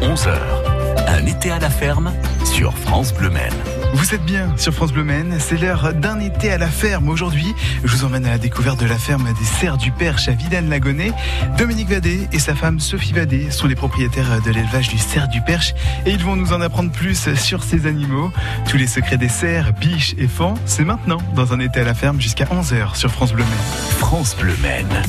11h. Un été à la ferme sur France Bleu Maine. Vous êtes bien sur France Bleu Maine, c'est l'heure d'un été à la ferme. Aujourd'hui, je vous emmène à la découverte de la ferme des Serres du Perche à Vidane-Lagonnet. Dominique Vadé et sa femme Sophie Vadé sont les propriétaires de l'élevage du cerf du Perche et ils vont nous en apprendre plus sur ces animaux. Tous les secrets des cerfs, biches et fans, c'est maintenant dans un été à la ferme jusqu'à 11h sur France Bleu Maine. France Bleu Maine.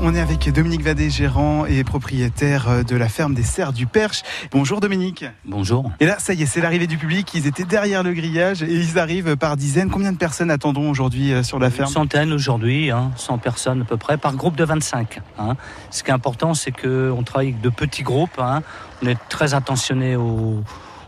On est avec Dominique Vadet, gérant et propriétaire de la ferme des Serres du Perche. Bonjour Dominique. Bonjour. Et là, ça y est, c'est l'arrivée du public. Ils étaient derrière le grillage et ils arrivent par dizaines. Combien de personnes attendons aujourd'hui euh, sur la ferme? Une centaine aujourd'hui, hein, 100 personnes à peu près, par groupe de 25. Hein. Ce qui est important, c'est qu'on travaille avec de petits groupes. Hein. On est très attentionné aux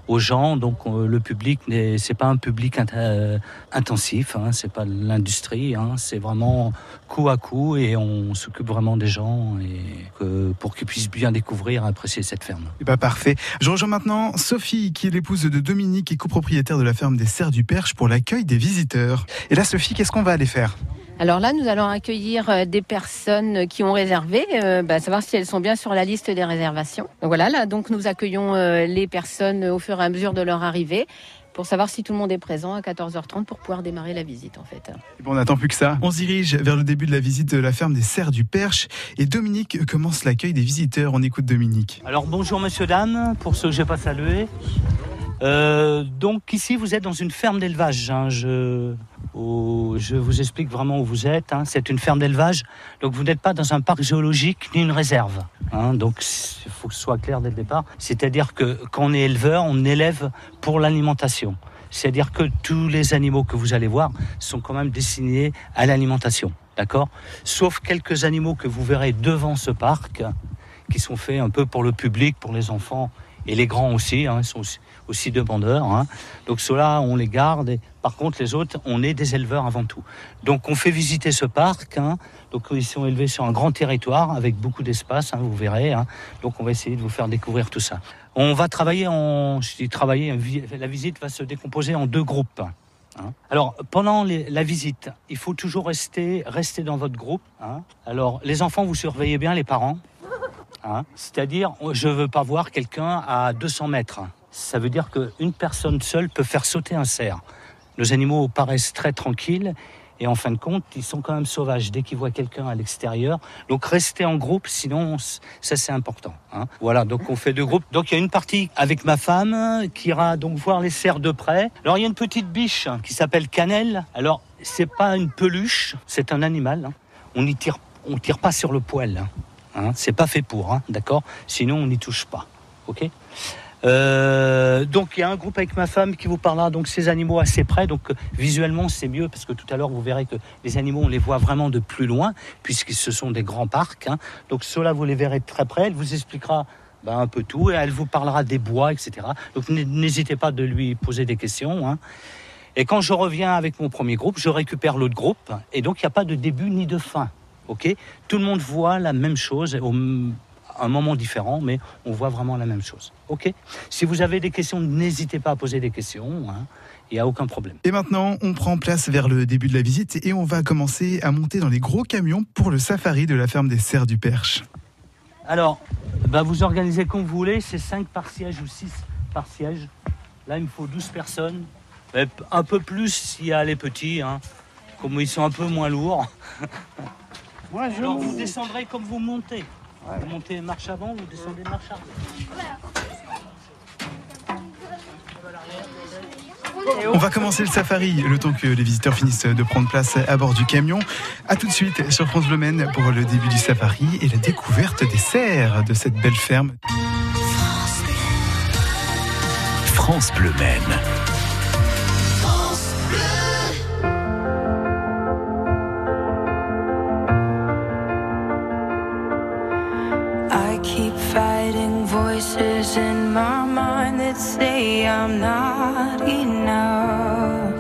aux gens. Donc euh, le public, c'est pas un public euh, intensif, hein, c'est pas l'industrie, hein, c'est vraiment coup à coup et on s'occupe vraiment des gens et pour qu'ils puissent bien découvrir et apprécier cette ferme. Bah parfait. Je rejoins maintenant Sophie qui est l'épouse de Dominique et copropriétaire de la ferme des Serres du Perche pour l'accueil des visiteurs. Et là Sophie, qu'est-ce qu'on va aller faire? Alors là, nous allons accueillir euh, des personnes qui ont réservé, euh, bah, savoir si elles sont bien sur la liste des réservations. Donc voilà, là, donc nous accueillons euh, les personnes au fur et à mesure de leur arrivée pour savoir si tout le monde est présent à 14h30 pour pouvoir démarrer la visite en fait. bon, on n'attend plus que ça. On se dirige vers le début de la visite de la ferme des Serres du Perche et Dominique commence l'accueil des visiteurs. On écoute Dominique. Alors bonjour monsieur, dame, pour ceux que je n'ai pas salué. donc ici vous êtes dans une ferme d'élevage. Hein, je je vous explique vraiment où vous êtes. Hein. C'est une ferme d'élevage, donc vous n'êtes pas dans un parc géologique ni une réserve. Hein. Donc il faut que ce soit clair dès le départ. C'est-à-dire que quand on est éleveur, on élève pour l'alimentation. C'est-à-dire que tous les animaux que vous allez voir sont quand même destinés à l'alimentation. D'accord? Sauf quelques animaux que vous verrez devant ce parc, qui sont faits un peu pour le public, pour les enfants et les grands aussi, hein, sont aussi, demandeurs. Hein. Donc ceux-là, on les garde. Par contre, les autres, on est des éleveurs avant tout. Donc on fait visiter ce parc. Hein. Donc ils sont élevés sur un grand territoire avec beaucoup d'espace, hein, vous verrez. Hein. Donc on va essayer de vous faire découvrir tout ça. On va travailler en, je dis travailler, la visite va se décomposer en deux groupes. Alors, pendant la visite, il faut toujours rester, rester dans votre groupe. Alors, les enfants, vous surveillez bien les parents. C'est-à-dire, je ne veux pas voir quelqu'un à 200 mètres. Ça veut dire qu'une personne seule peut faire sauter un cerf. Nos animaux paraissent très tranquilles et en fin de compte, ils sont quand même sauvages dès qu'ils voient quelqu'un à l'extérieur. Donc restez en groupe, sinon ça c'est important. Hein. Voilà, donc on fait deux groupes. Donc il y a une partie avec ma femme qui ira donc voir les cerfs de près. Alors il y a une petite biche qui s'appelle Cannelle. Alors c'est pas une peluche, c'est un animal. Hein. On ne tire, on tire pas sur le poil. Hein, c'est pas fait pour, hein, d'accord? Sinon, on n'y touche pas. Ok? Euh, donc il y a un groupe avec ma femme qui vous parlera donc ces animaux assez près. Donc visuellement c'est mieux parce que tout à l'heure vous verrez que les animaux on les voit vraiment de plus loin puisque ce sont des grands parcs. Hein. Donc ceux-là vous les verrez de très près. Elle vous expliquera ben, un peu tout et elle vous parlera des bois, etc. Donc n'hésitez pas de lui poser des questions. Et quand je reviens avec mon premier groupe, je récupère l'autre groupe et donc il n'y a pas de début ni de fin. Ok, tout le monde voit la même chose un moment différent, mais on voit vraiment la même chose. Ok? Si vous avez des questions, n'hésitez pas à poser des questions. Hein. Il n'y a aucun problème. Et maintenant, on prend place vers le début de la visite et on va commencer à monter dans les gros camions pour le safari de la ferme des Serres du Perche. Alors, bah vous organisez comme vous voulez, c'est 5 par siège ou 6 par siège. Là, il me faut 12 personnes. Un peu plus s'il y a les petits, hein. comme ils sont un peu moins lourds. Alors vous descendrez comme vous montez. Vous montez marche avant, vous descendez marche arrière. On va commencer le safari le temps que les visiteurs finissent de prendre place à bord du camion. A tout de suite sur France Bleu Maine pour le début du safari et la découverte des serres de cette belle ferme. France Bleu Maine. I'm not enough.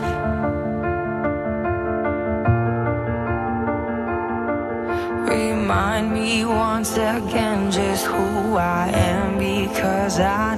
Remind me once again just who I am because I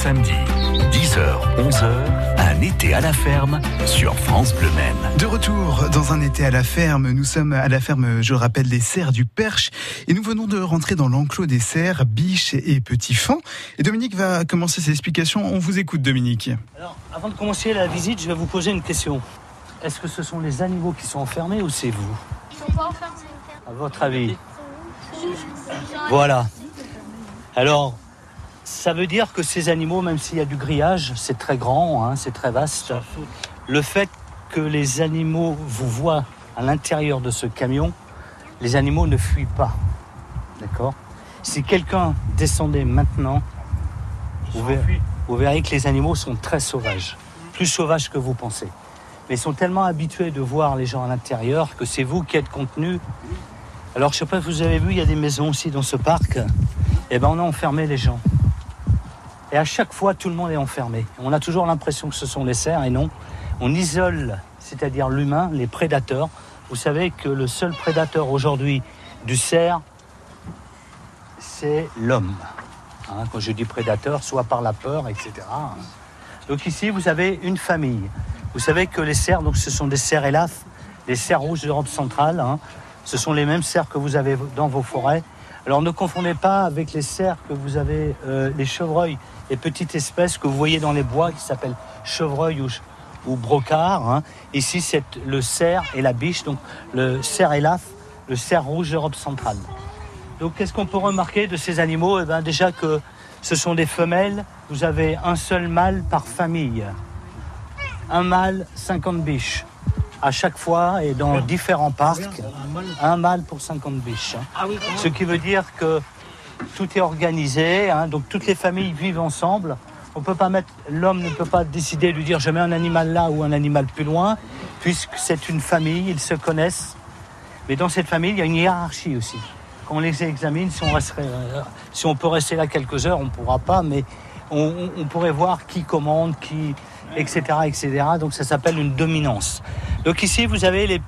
samedi, 10h, 11h, un été à la ferme sur France Bleu Maine. De retour dans un été à la ferme, nous sommes à la ferme, je le rappelle, des cerfs du Perche et nous venons de rentrer dans l'enclos des cerfs, biches et petits fans. Et Dominique va commencer ses explications. On vous écoute, Dominique. Alors, avant de commencer la visite, je vais vous poser une question. Est-ce que ce sont les animaux qui sont enfermés ou c'est vous Ils sont pas enfermés. À votre avis Voilà. Alors, ça veut dire que ces animaux, même s'il y a du grillage, c'est très grand, hein, c'est très vaste. Le fait que les animaux vous voient à l'intérieur de ce camion, les animaux ne fuient pas. D'accord? Si quelqu'un descendait maintenant, vous verrez, vous verrez que les animaux sont très sauvages. Plus sauvages que vous pensez. Mais ils sont tellement habitués de voir les gens à l'intérieur que c'est vous qui êtes contenu. Alors, je sais pas si vous avez vu, il y a des maisons aussi dans ce parc? Eh ben, on a enfermé les gens. Et à chaque fois, tout le monde est enfermé. On a toujours l'impression que ce sont les cerfs, et non. On isole, c'est-à-dire l'humain, les prédateurs. Vous savez que le seul prédateur aujourd'hui du cerf, c'est l'homme. Hein, quand je dis prédateur, soit par la peur, etc. Donc ici, vous avez une famille. Vous savez que les cerfs, donc ce sont des cerfs élafes, des cerfs rouges d'Europe centrale. hein. Ce sont les mêmes cerfs que vous avez dans vos forêts. Alors ne confondez pas avec les cerfs que vous avez, euh, les chevreuils, les petites espèces que vous voyez dans les bois qui s'appellent chevreuil ou, ou brocard. hein. Ici, c'est le cerf et la biche, donc le cerf élaf, le cerf rouge d'Europe centrale. Donc qu'est-ce qu'on peut remarquer de ces animaux? Eh ben, Déjà que ce sont des femelles, vous avez un seul mâle par famille. Un mâle, 50 biches. À chaque fois et dans différents parcs, un mâle pour 50 biches. hein. Ce qui veut dire que tout est organisé, hein, donc toutes les familles vivent ensemble. On peut pas mettre, l'homme ne peut pas décider de lui dire je mets un animal là ou un animal plus loin, puisque c'est une famille, ils se connaissent. Mais dans cette famille, il y a une hiérarchie aussi. Quand on les examine, si on, resterait, euh, si on peut rester là quelques heures, on ne pourra pas, mais on, pourrait voir qui commande, qui, etc., etc. Donc ça s'appelle une dominance. Donc ici, vous avez les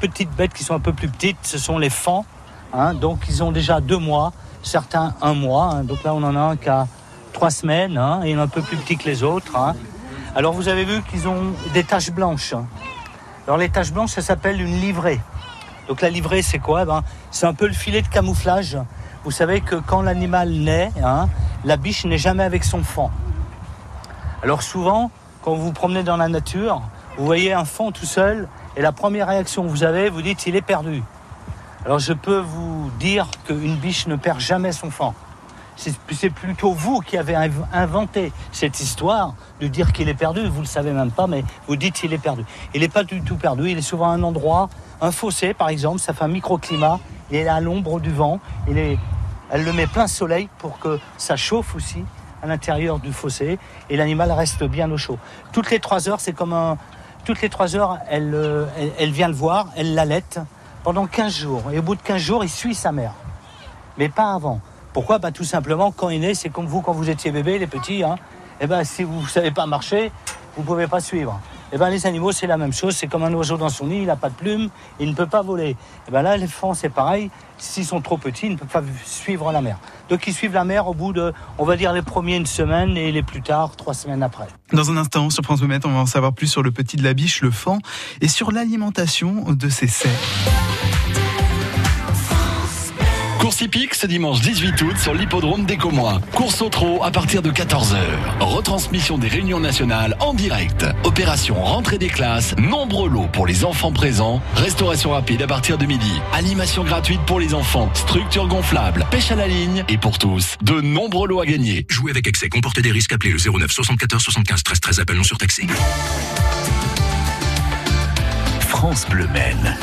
petites bêtes qui sont un peu plus petites, ce sont les fans. hein. donc ils ont déjà deux mois, certains un mois. hein. donc là, on en a un qui a trois semaines, hein, et un peu plus petit que les autres. hein. Alors vous avez vu qu'ils ont des taches blanches. Alors les taches blanches, ça s'appelle une livrée. Donc la livrée, c'est quoi? Eh ben, C'est un peu le filet de camouflage. Vous savez que quand l'animal naît, la biche n'est jamais avec son fan. Alors souvent, quand vous vous promenez dans la nature, vous voyez un fan tout seul, et la première réaction que vous avez, vous dites il est perdu. Alors je peux vous dire qu'une biche ne perd jamais son fan. C'est plutôt vous qui avez inv- inventé cette histoire de dire qu'il est perdu. Vous ne le savez même pas, mais vous dites qu'il est perdu. Il n'est pas du tout perdu. Il est souvent à un endroit, un fossé par exemple, ça fait un microclimat. Il est à l'ombre du vent. Il elle le met plein soleil pour que ça chauffe aussi à l'intérieur du fossé et l'animal reste bien au chaud. Toutes les trois heures, c'est comme un. Toutes les trois heures, elle, euh, vient le voir, elle l'allaite pendant 15 jours. Et au bout de 15 jours, il suit sa mère mais pas avant. Pourquoi? Bah, Tout simplement, quand il est né, c'est comme vous quand vous étiez bébé, les petits. Hein, et ben, si vous ne savez pas marcher, vous ne pouvez pas suivre. Et ben, les animaux, c'est la même chose. C'est comme un oiseau dans son nid, il n'a pas de plumes, il ne peut pas voler. Et ben là, les fans, c'est pareil. S'ils sont trop petits, ils ne peuvent pas suivre la mère. Donc, ils suivent la mère au bout de, on va dire, les premiers une semaine et les plus tard, trois semaines après. Dans un instant, sur France on va en savoir plus sur le petit de la biche, le fan, et sur l'alimentation de ces cerfs. Course hippique ce dimanche 18 août sur l'hippodrome des Comois. Course au trot à partir de 14h. Retransmission des réunions nationales en direct. Opération rentrée des classes, nombreux lots pour les enfants présents. Restauration rapide à partir de midi. Animation gratuite pour les enfants. Structure gonflable. Pêche à la ligne. Et pour tous, de nombreux lots à gagner. Jouer avec excès comporter des risques. Appelez le 09 74 75 13 13. Appel non surtaxé. France Bleu Maine.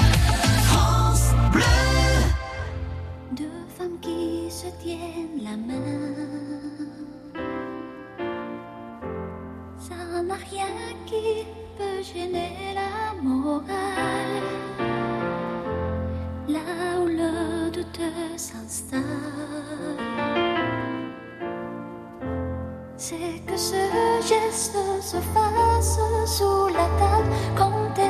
C'est que ce geste se fasse sous la table quand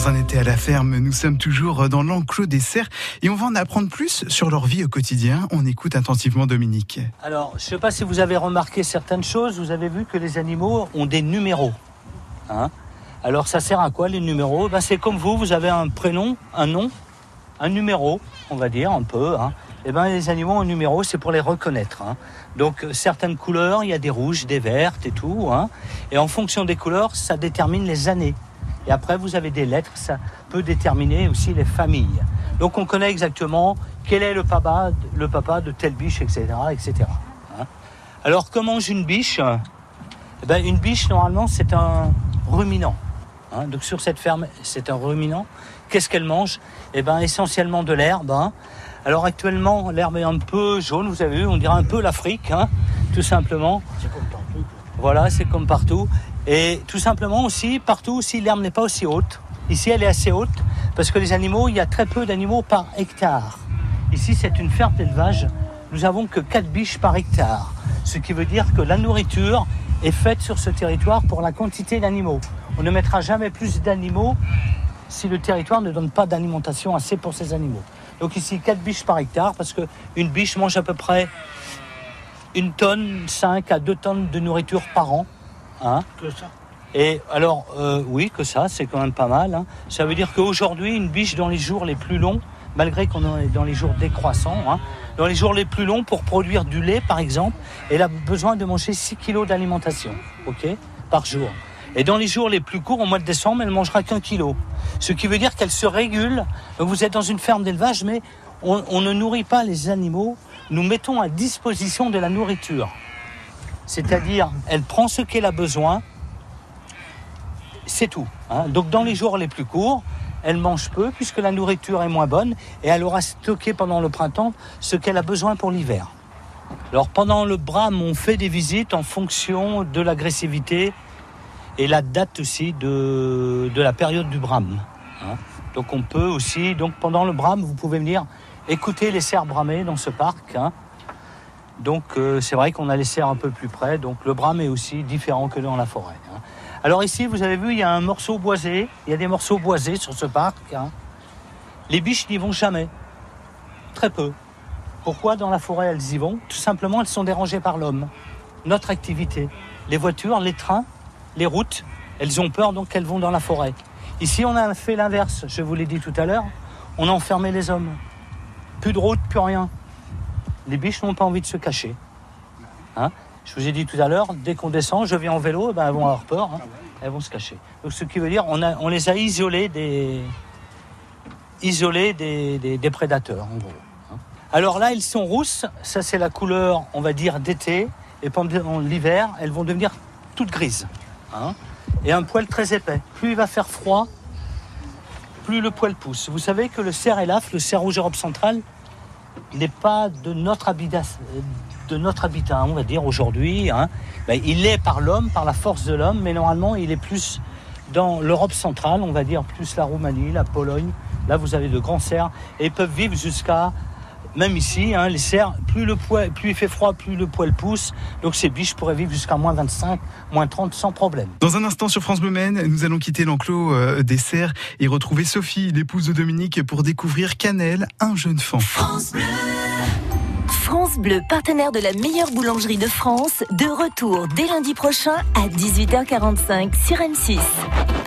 dans un été à la ferme, nous sommes toujours dans l'enclos des cerfs et on va en apprendre plus sur leur vie au quotidien. On écoute attentivement Dominique. Alors, je ne sais pas si vous avez remarqué certaines choses. Vous avez vu que les animaux ont des numéros. Hein? Alors, ça sert à quoi les numéros? Ben, C'est comme vous, vous avez un prénom, un nom, un numéro, on va dire un peu. Hein. Et ben, les animaux ont un numéro, c'est pour les reconnaître. Hein. Donc, certaines couleurs, il y a des rouges, des vertes et tout. Hein. Et en fonction des couleurs, ça détermine les années. Et après, vous avez des lettres, ça peut déterminer aussi les familles. Donc, on connaît exactement quel est le papa, le papa de telle biche, etc. etc. hein. Alors, que mange une biche Eh ben, Une biche, normalement, c'est un ruminant. hein. Donc, sur cette ferme, c'est un ruminant. Qu'est-ce qu'elle mange? Eh ben, essentiellement de l'herbe. hein. Alors, actuellement, l'herbe est un peu jaune, vous avez vu, on dirait un peu l'Afrique, tout simplement. Voilà, c'est comme partout. Et tout simplement aussi, partout aussi, l'herbe n'est pas aussi haute. Ici, elle est assez haute parce que les animaux, il y a très peu d'animaux par hectare. Ici, c'est une ferme d'élevage. Nous avons que 4 biches par hectare. Ce qui veut dire que la nourriture est faite sur ce territoire pour la quantité d'animaux. On ne mettra jamais plus d'animaux si le territoire ne donne pas d'alimentation assez pour ces animaux. Donc ici, 4 biches par hectare parce qu'une biche mange à peu près une tonne, 5 à 2 tonnes de nourriture par an. Hein. Et alors, euh, oui, que ça, c'est quand même pas mal. hein. Ça veut dire qu'aujourd'hui, une biche dans les jours les plus longs, malgré qu'on est dans les jours décroissants, hein, dans les jours les plus longs, pour produire du lait, par exemple, elle a besoin de manger 6 kilos d'alimentation, ok, par jour. Et dans les jours les plus courts, au mois de décembre, elle mangera qu'un kilo. Ce qui veut dire qu'elle se régule. Vous êtes dans une ferme d'élevage, mais on, on ne nourrit pas les animaux. Nous mettons à disposition de la nourriture. C'est-à-dire, elle prend ce qu'elle a besoin, c'est tout. hein. Donc dans les jours les plus courts, elle mange peu puisque la nourriture est moins bonne et elle aura stocké pendant le printemps ce qu'elle a besoin pour l'hiver. Alors pendant le brame, on fait des visites en fonction de l'agressivité et la date aussi de, de la période du brame. hein. Donc on peut aussi, donc pendant le brame, vous pouvez venir écouter les cerfs bramer dans ce parc. hein. Donc euh, c'est vrai qu'on a les cerfs un peu plus près, donc le brame est aussi différent que dans la forêt. hein. Alors ici, vous avez vu, il y a un morceau boisé, il y a des morceaux boisés sur ce parc. hein. Les biches n'y vont jamais, très peu. Pourquoi dans la forêt elles y vont? Tout simplement, elles sont dérangées par l'homme, notre activité. Les voitures, les trains, les routes, elles ont peur donc elles vont dans la forêt. Ici, on a fait l'inverse, je vous l'ai dit tout à l'heure, on a enfermé les hommes. Plus de route, plus rien. Les biches n'ont pas envie de se cacher. Hein? Je vous ai dit tout à l'heure, dès qu'on descend, je viens en vélo, eh ben, elles vont avoir peur, hein. elles vont se cacher. Donc, ce qui veut dire on, les a isolées des, des, prédateurs, en gros. hein. Alors là, elles sont rousses, ça c'est la couleur, on va dire, d'été, et pendant l'hiver, elles vont devenir toutes grises. hein. Et un poil très épais. Plus il va faire froid, plus le poil pousse. Vous savez que le cerf élaf, le cerf rouge Europe centrale, n'est pas de notre habitat, de notre habitat, on va dire aujourd'hui. hein. Ben, il est par l'homme, par la force de l'homme, mais normalement il est plus dans l'Europe centrale, on va dire plus la Roumanie, la Pologne. Là vous avez de grands cerfs et ils peuvent vivre jusqu'à même ici, hein, les cerfs, plus, le poil, plus il fait froid, plus le poil pousse. Donc ces biches pourraient vivre jusqu'à moins 25, moins 30 sans problème. Dans un instant sur France Bleu Maine, nous allons quitter l'enclos euh, des cerfs et retrouver Sophie, l'épouse de Dominique, pour découvrir Canel, un jeune fan. France Bleu, partenaire de la meilleure boulangerie de France, de retour dès lundi prochain à 18h45 sur M6.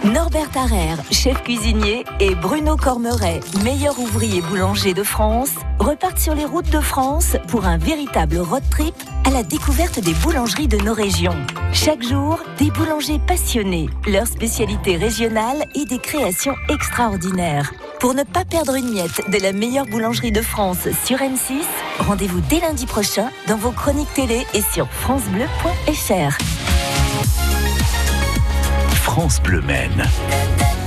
Norbert Tarrer, chef cuisinier, et Bruno Cormeret, meilleur ouvrier boulanger de France, repartent sur les routes de France pour un véritable road trip à la découverte des boulangeries de nos régions. Chaque jour, des boulangers passionnés, leurs spécialités régionales et des créations extraordinaires. Pour ne pas perdre une miette de la meilleure boulangerie de France sur M6, rendez-vous dès lundi prochain dans vos chroniques télé et sur francebleu.fr. France.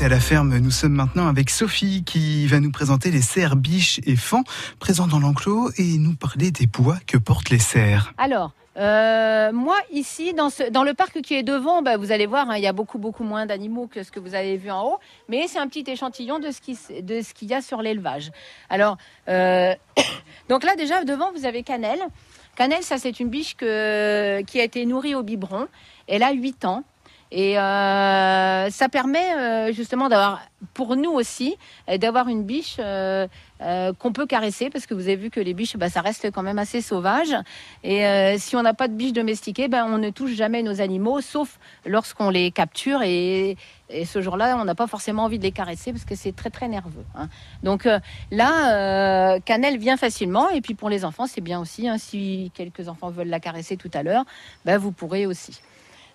À la ferme, nous sommes maintenant avec Sophie qui va nous présenter les cerfs, biches et fans présents dans l'enclos et nous parler des bois que portent les cerfs. Alors, euh, moi, ici, dans, ce- le parc qui est devant, bah, vous allez voir, hein, il y a beaucoup, beaucoup moins d'animaux que ce que vous avez vu en haut, mais c'est un petit échantillon de ce qu'il y a sur l'élevage. Alors, euh, donc là, déjà, devant, vous avez Cannelle. Cannelle, ça, c'est une biche que, qui a été nourrie au biberon. Elle a 8 ans. Et euh, ça permet euh, justement d'avoir, pour nous aussi, euh, d'avoir une biche qu'on peut caresser, parce que vous avez vu que les biches, bah, ça reste quand même assez sauvage. Et si on n'a pas de biche domestiquée, ben, on ne touche jamais nos animaux, sauf lorsqu'on les capture. Et, ce jour-là, on n'a pas forcément envie de les caresser, parce que c'est très très nerveux. hein. Donc là, Cannelle vient facilement. Et puis pour les enfants, c'est bien aussi. hein, si quelques enfants veulent la caresser tout à l'heure, ben, vous pourrez aussi.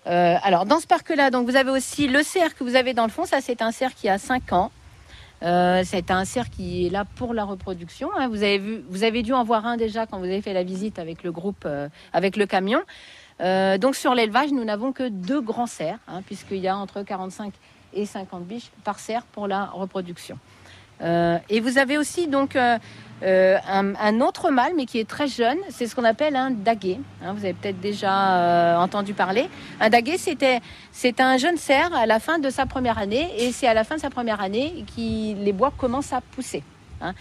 Euh, alors, dans ce parc-là, donc vous avez aussi le cerf que vous avez dans le fond. Ça, c'est un cerf qui a 5 ans. Euh, c'est un cerf qui est là pour la reproduction. hein. Vous, avez vu, vous avez dû en voir un déjà quand vous avez fait la visite avec le groupe, euh, avec le camion. Donc sur l'élevage, nous n'avons que deux grands cerfs, hein, puisqu'il y a entre 45 et 50 biches par cerf pour la reproduction. Euh, et vous avez aussi donc euh, euh, un, autre mâle, mais qui est très jeune. C'est ce qu'on appelle un daguet. Hein, vous avez peut-être déjà entendu parler. Un daguet, c'était c'est un jeune cerf à la fin de sa première année, et c'est à la fin de sa première année que les bois commencent à pousser. hein.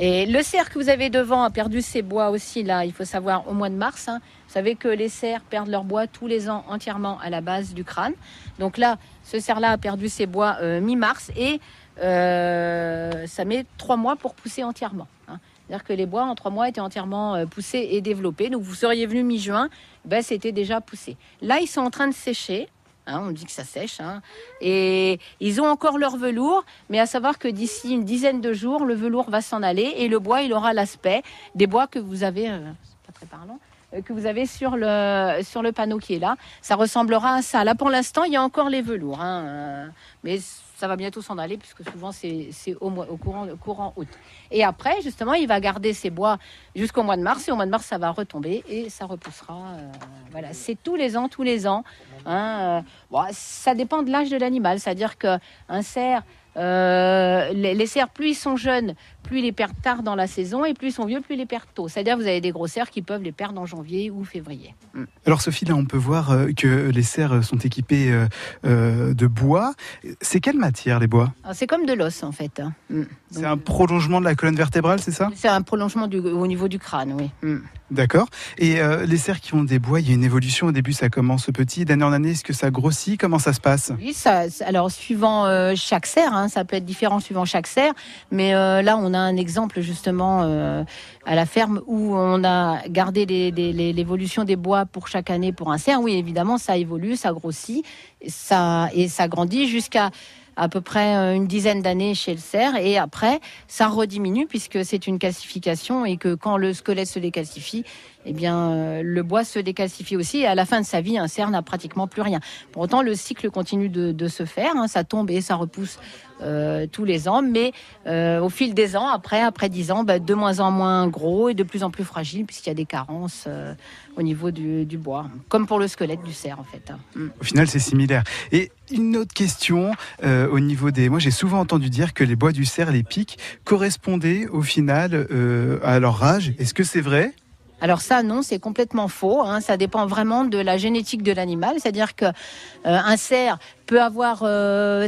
Et le cerf que vous avez devant a perdu ses bois aussi là. Il faut savoir au mois de mars. hein. Vous savez que les cerfs perdent leurs bois tous les ans entièrement à la base du crâne. Donc là, ce cerf-là a perdu ses bois mi-mars et euh, ça met trois mois pour pousser entièrement. hein. C'est-à-dire que les bois en trois mois étaient entièrement euh, poussés et développés. Donc vous seriez venu mi-juin, ben c'était déjà poussé. Là, ils sont en train de sécher. hein, on dit que ça sèche. hein. Et ils ont encore leur velours, mais à savoir que d'ici une dizaine de jours, le velours va s'en aller et le bois, il aura l'aspect des bois que vous avez. euh, pas très parlant. Que vous avez sur le, sur le panneau qui est là, ça ressemblera à ça. Là, pour l'instant, il y a encore les velours, mais ça va bientôt s'en aller puisque souvent c'est au, courant, courant août. Et après, justement, il va garder ses bois jusqu'au mois de mars et au mois de mars, ça va retomber et ça repoussera. euh, voilà, c'est tous les ans, tous les ans. hein, euh, bon, ça dépend de l'âge de l'animal, c'est-à-dire que un cerf, euh, les, les cerfs, plus ils sont jeunes, plus ils les perdent tard dans la saison, et plus ils sont vieux, plus ils les perdent tôt. C'est-à-dire que vous avez des gros cerfs qui peuvent les perdre en janvier ou février. Alors Sophie, là on peut voir euh, que les cerfs sont équipés euh, euh, de bois. C'est quelle matière les bois? Alors, C'est comme de l'os en fait. Mm. C'est un prolongement de la colonne vertébrale, c'est ça? C'est un prolongement du- au niveau du crâne, oui. Mm. D'accord. Et euh, les cerfs qui ont des bois, il y a une évolution. Au début, ça commence petit. D'année en année, est-ce que ça grossit? Comment ça se passe? Oui, ça, ça- alors suivant euh, chaque cerf, hein, ça peut être différent suivant chaque cerf, mais euh, là on a un exemple justement euh, à la ferme où on a gardé l'évolution des bois pour chaque année pour un cerf. Oui, évidemment, ça évolue, ça grossit, ça et ça grandit jusqu'à à peu près euh, une dizaine d'années chez le cerf et après ça rediminue puisque c'est une calcification et que quand le squelette se décalcifie, eh bien euh, le bois se décalcifie aussi et à la fin de sa vie un cerf n'a pratiquement plus rien. Pour autant le cycle continue de, se faire, hein, ça tombe et ça repousse euh, tous les ans, mais euh, au fil des ans, après après 10 ans, bah, de moins en moins gros et de plus en plus fragile puisqu'il y a des carences au niveau du, bois, comme pour le squelette du cerf en fait. hein. Mm. Au final, c'est similaire. Et une autre question au niveau des. Moi, j'ai souvent entendu dire que les bois du cerf, les pics, correspondaient au final à leur âge. Est-ce que c'est vrai? Alors ça, non, c'est complètement faux. hein. Ça dépend vraiment de la génétique de l'animal. C'est-à-dire que euh, un cerf peut avoir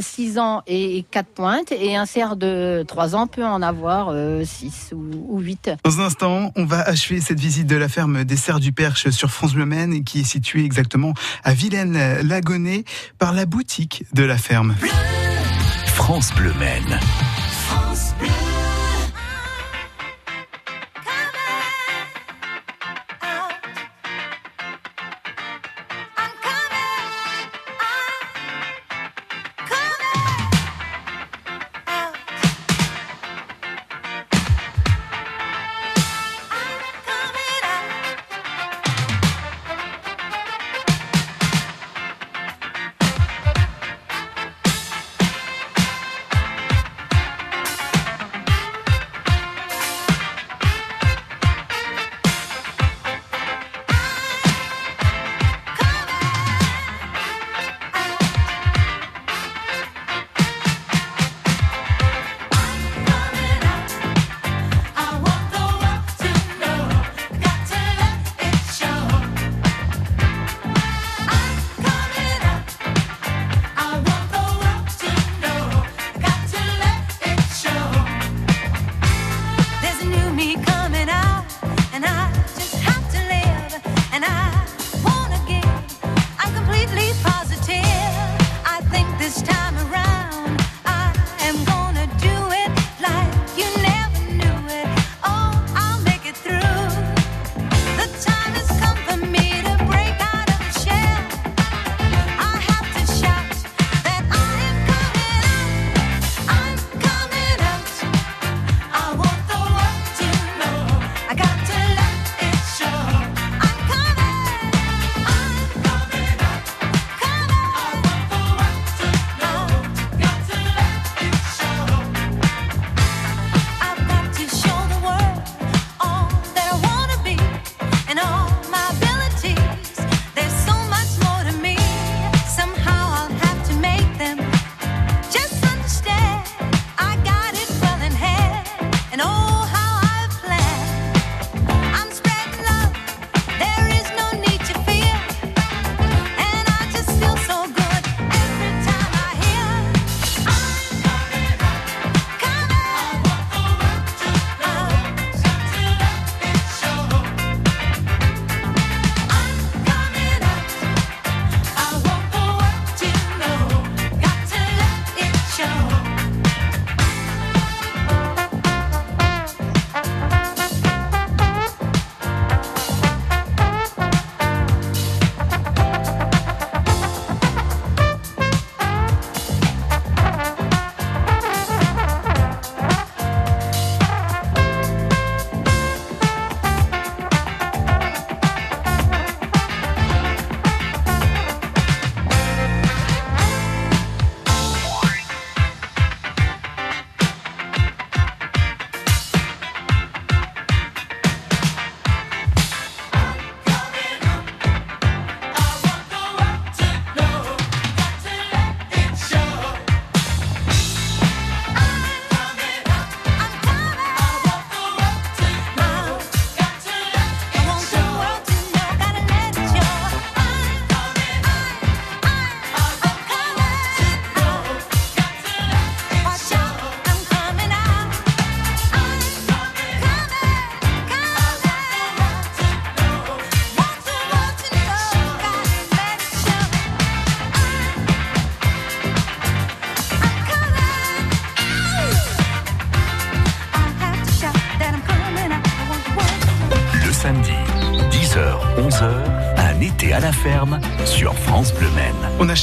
6 ans et 4 pointes, et un cerf de 3 ans peut en avoir 6 ou, ou 8. Dans un instant, on va achever cette visite de la ferme des Serres du Perche sur France Bleu Maine, qui est située exactement à Vilaine-Lagonnet, par la boutique de la ferme. France Bleu Maine. 10h,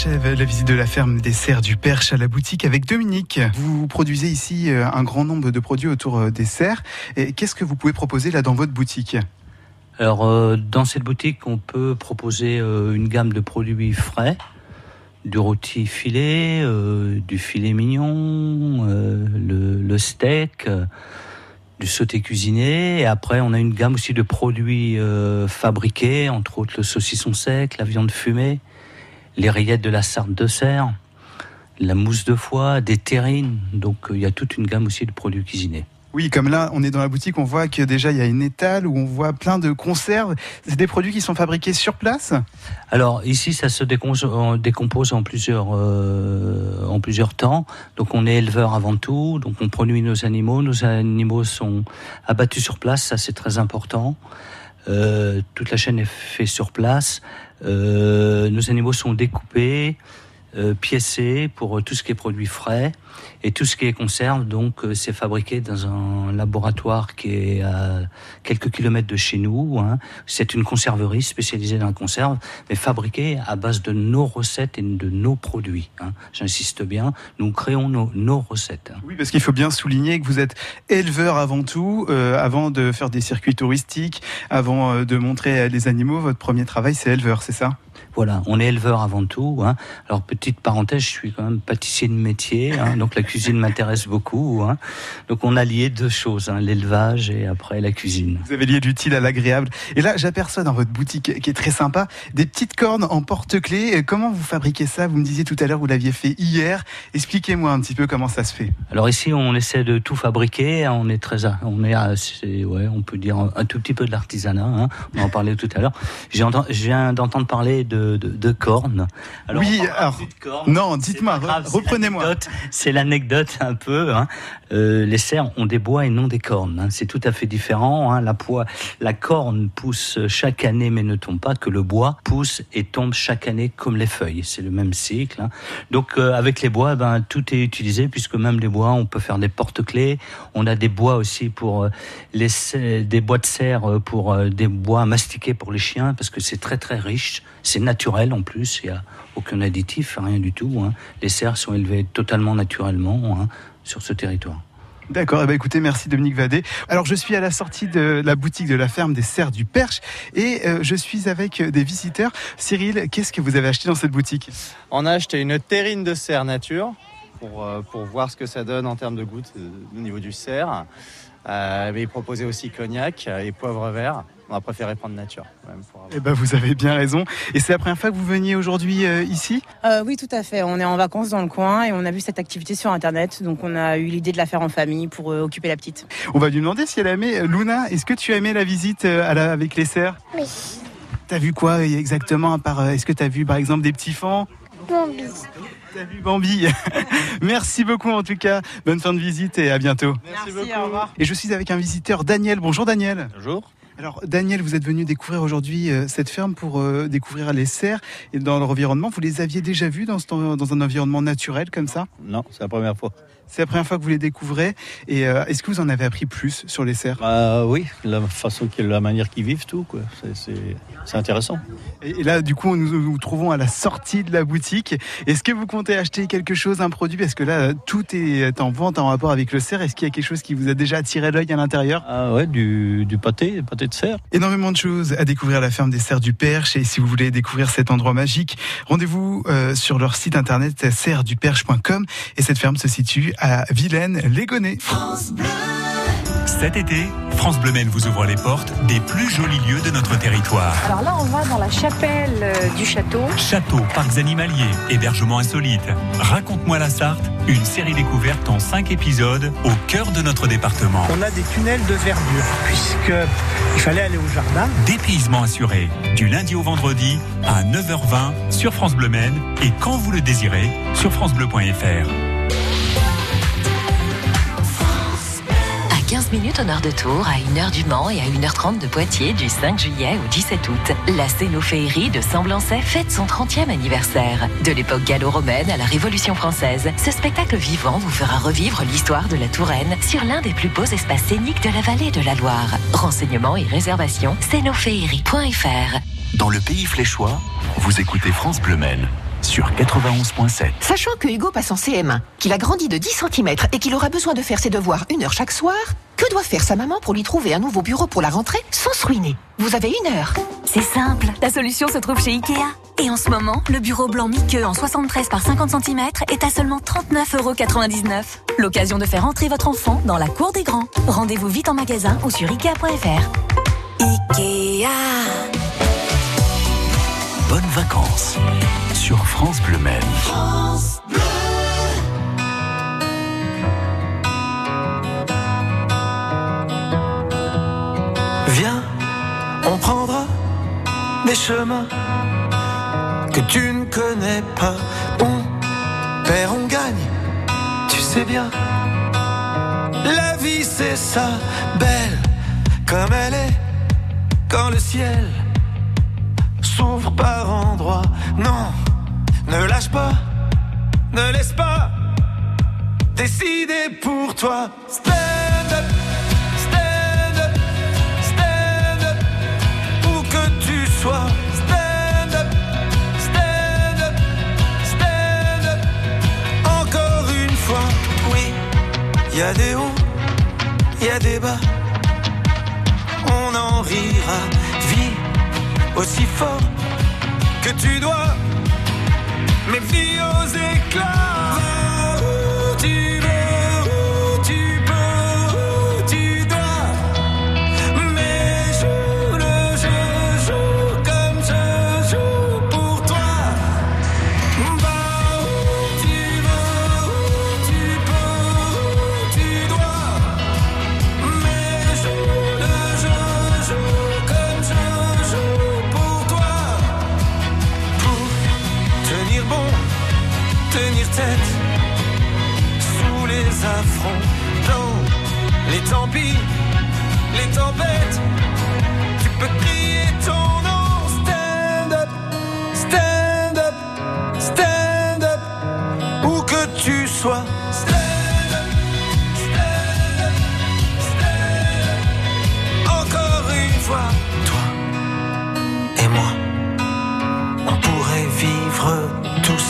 La visite de la ferme des serres du Perche à la boutique avec Dominique. Vous produisez ici euh, un grand nombre de produits autour euh, des serres. Qu'est-ce que vous pouvez proposer là dans votre boutique? Alors, euh, dans cette boutique, on peut proposer une gamme de produits frais, du rôti filet, du filet mignon, le, steak, du sauté cuisiné. Et après, on a une gamme aussi de produits fabriqués, entre autres le saucisson sec, la viande fumée, les rillettes de la sarde de serre, la mousse de foie, des terrines. Donc, euh, il y a toute une gamme aussi de produits cuisinés. Oui, comme là, on est dans la boutique, on voit que déjà il y a une étale où on voit plein de conserves. C'est des produits qui sont fabriqués sur place? Alors ici, ça se décompose, en- décompose en plusieurs euh, en plusieurs temps. Donc on est éleveur avant tout, donc on produit nos animaux. Nos animaux sont abattus sur place, ça c'est très important. Euh, toute la chaîne est faite sur place. Euh, nos animaux sont découpés, euh, piécés pour tout ce qui est produit frais et tout ce qui est conserve. Donc euh, c'est fabriqué dans un laboratoire qui est à quelques kilomètres de chez nous. hein. C'est une conserverie spécialisée dans la conserve, mais fabriquée à base de nos recettes et de nos produits. hein. J'insiste bien, nous créons nos, recettes. hein. Oui, parce qu'il faut bien souligner que vous êtes éleveur avant tout, euh, avant de faire des circuits touristiques, avant euh, de montrer euh, les animaux. Votre premier travail, c'est éleveur, c'est ça? Voilà, on est éleveur avant tout. hein. Alors petite parenthèse, je suis quand même pâtissier de métier, hein, donc la cuisine m'intéresse beaucoup. hein. Donc on a lié deux choses, l'élevage et après la cuisine. Vous avez lié l'utile à l'agréable. Et là, j'aperçois dans votre boutique, qui est très sympa, des petites cornes en porte-clés. Comment vous fabriquez ça? Vous me disiez tout à l'heure, vous l'aviez fait hier. Expliquez-moi un petit peu comment ça se fait. Alors ici, on essaie de tout fabriquer. On est très, on est, assez- ouais, on peut dire un, tout petit peu de l'artisanat. On en parlait tout à l'heure. Je viens d'entendre parler de, de, de cornes. Alors, Oui, alors, cornes. Non, dites-moi, reprenez-moi. C'est l'anecdote un peu. hein. Euh, les cerfs ont des bois et non des cornes. hein. C'est tout à fait différent. hein. La, poix, la corne pousse chaque année mais ne tombe pas, que le bois pousse et tombe chaque année comme les feuilles. C'est le même cycle. Donc euh, avec les bois, ben, tout est utilisé puisque même les bois, on peut faire des porte-clés. On a des bois aussi pour euh, les, des bois de serre pour euh, des bois mastiqués pour les chiens parce que c'est très très riche. C'est naturel en plus. Il y a aucun additif, rien du tout. hein. Les cerfs sont élevés totalement naturellement hein, sur ce territoire. D'accord, eh ben écoutez, merci Dominique Vadé. Alors je suis à la sortie de la boutique de la ferme des Serres du Perche et euh, je suis avec euh, des visiteurs. Cyril, qu'est-ce que vous avez acheté dans cette boutique? On a acheté une terrine de cerf nature pour, euh, pour voir ce que ça donne en termes de goutte euh, au niveau du cerf. Euh, mais il proposait aussi cognac et poivre vert. On a préféré prendre nature. quand même, pour avoir- Eh ben vous avez bien raison. Et c'est la première fois que vous veniez aujourd'hui euh, ici? Euh, oui, tout à fait. On est en vacances dans le coin et on a vu cette activité sur Internet. Donc, on a eu l'idée de la faire en famille pour euh, occuper la petite. On va lui demander si elle a aimé. Luna, est-ce que tu as aimé la visite à la- avec les cerfs Oui. T'as vu quoi exactement à part, Est-ce que t'as vu par exemple des petits fans? Bambi. T'as vu Bambi? Merci beaucoup en tout cas. Bonne fin de visite et à bientôt. Merci, beaucoup. au revoir. Et je suis avec un visiteur, Daniel. Bonjour Daniel. Bonjour. Alors Daniel, vous êtes venu découvrir aujourd'hui euh, cette ferme pour euh, découvrir les cerfs et dans leur environnement. Vous les aviez déjà vus dans, ce dans un environnement naturel comme ça? Non, c'est la première fois. C'est la première fois que vous les découvrez. Et euh, est-ce que vous en avez appris plus sur les cerfs? Bah oui, la façon, la manière qu'ils vivent, tout, quoi. C'est- intéressant. et, et là, du coup, nous nous trouvons à la sortie de la boutique. Est-ce que vous comptez acheter quelque chose, un produit? Parce que là, tout est en vente en rapport avec le cerf. Est-ce qu'il y a quelque chose qui vous a déjà attiré l'œil à l'intérieur? Ah ouais, du, du pâté, pâté de cerf. Énormément de choses à découvrir à la ferme des Serres du Perche. Et si vous voulez découvrir cet endroit magique, rendez-vous euh, sur leur site internet serresduperche.com. Et cette ferme se situe à Vilaine-Légonais. Cet été, France Bleu Maine vous ouvre les portes des plus jolis lieux de notre territoire. Alors là, on va dans la chapelle euh, du château. Châteaux, parcs animaliers, hébergements insolites. Raconte-moi la Sarthe, une série découverte en 5 épisodes au cœur de notre département. On a des tunnels de verdure, puisque il fallait aller au jardin. Dépaysement assuré, du lundi au vendredi à 9h20 sur France Bleu Maine et quand vous le désirez sur francebleu.fr. 15 minutes au nord de Tours, à 1h du Mans et à 1h30 de Poitiers du 5 juillet au 17 août. La Scénophéerie de Semblançay fête son 30e anniversaire. De l'époque gallo-romaine à la Révolution française, ce spectacle vivant vous fera revivre l'histoire de la Touraine sur l'un des plus beaux espaces scéniques de la vallée de la Loire. Renseignements et réservations, scénophéerie.fr. Dans le pays fléchois, vous écoutez France Bleu Maine sur 91.7. Sachant que Hugo passe en CM1, qu'il a grandi de 10 cm et qu'il aura besoin de faire ses devoirs une heure chaque soir, que doit faire sa maman pour lui trouver un nouveau bureau pour la rentrée sans se ruiner? Vous avez une heure. C'est simple, la solution se trouve chez Ikea. Et en ce moment, le bureau blanc mi-queue en 73 par 50 cm est à seulement 39,99€. L'occasion de faire entrer votre enfant dans la cour des grands. Rendez-vous vite en magasin ou sur ikea.fr. Ikea. Bonnes vacances sur France Bleu Maine. France. Viens, on prendra des chemins que tu ne connais pas. On perd, on gagne, tu sais bien. La vie c'est ça, belle comme elle est, quand le ciel s'ouvre par endroits. Non, ne lâche pas, ne laisse pas décider pour toi. Stand up, stand up, stand up, où que tu sois. Stand up, stand up, stand up, encore une fois. Oui, y a des hauts, y a des bas. On en rira, vis aussi fort que tu dois, mais vis aux éclats.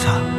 Tout ça.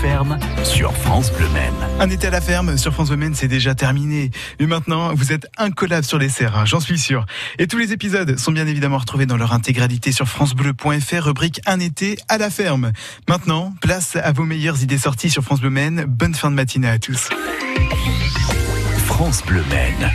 Ferme sur France Bleu Maine. Un été à la ferme sur France Bleu Maine, c'est déjà terminé. Mais maintenant, vous êtes incollable sur les serres, hein, j'en suis sûr. Et tous les épisodes sont bien évidemment retrouvés dans leur intégralité sur francebleu.fr, rubrique Un été à la ferme. Maintenant, place à vos meilleures idées sorties sur France Bleu Maine. Bonne fin de matinée à tous. France Bleu Maine.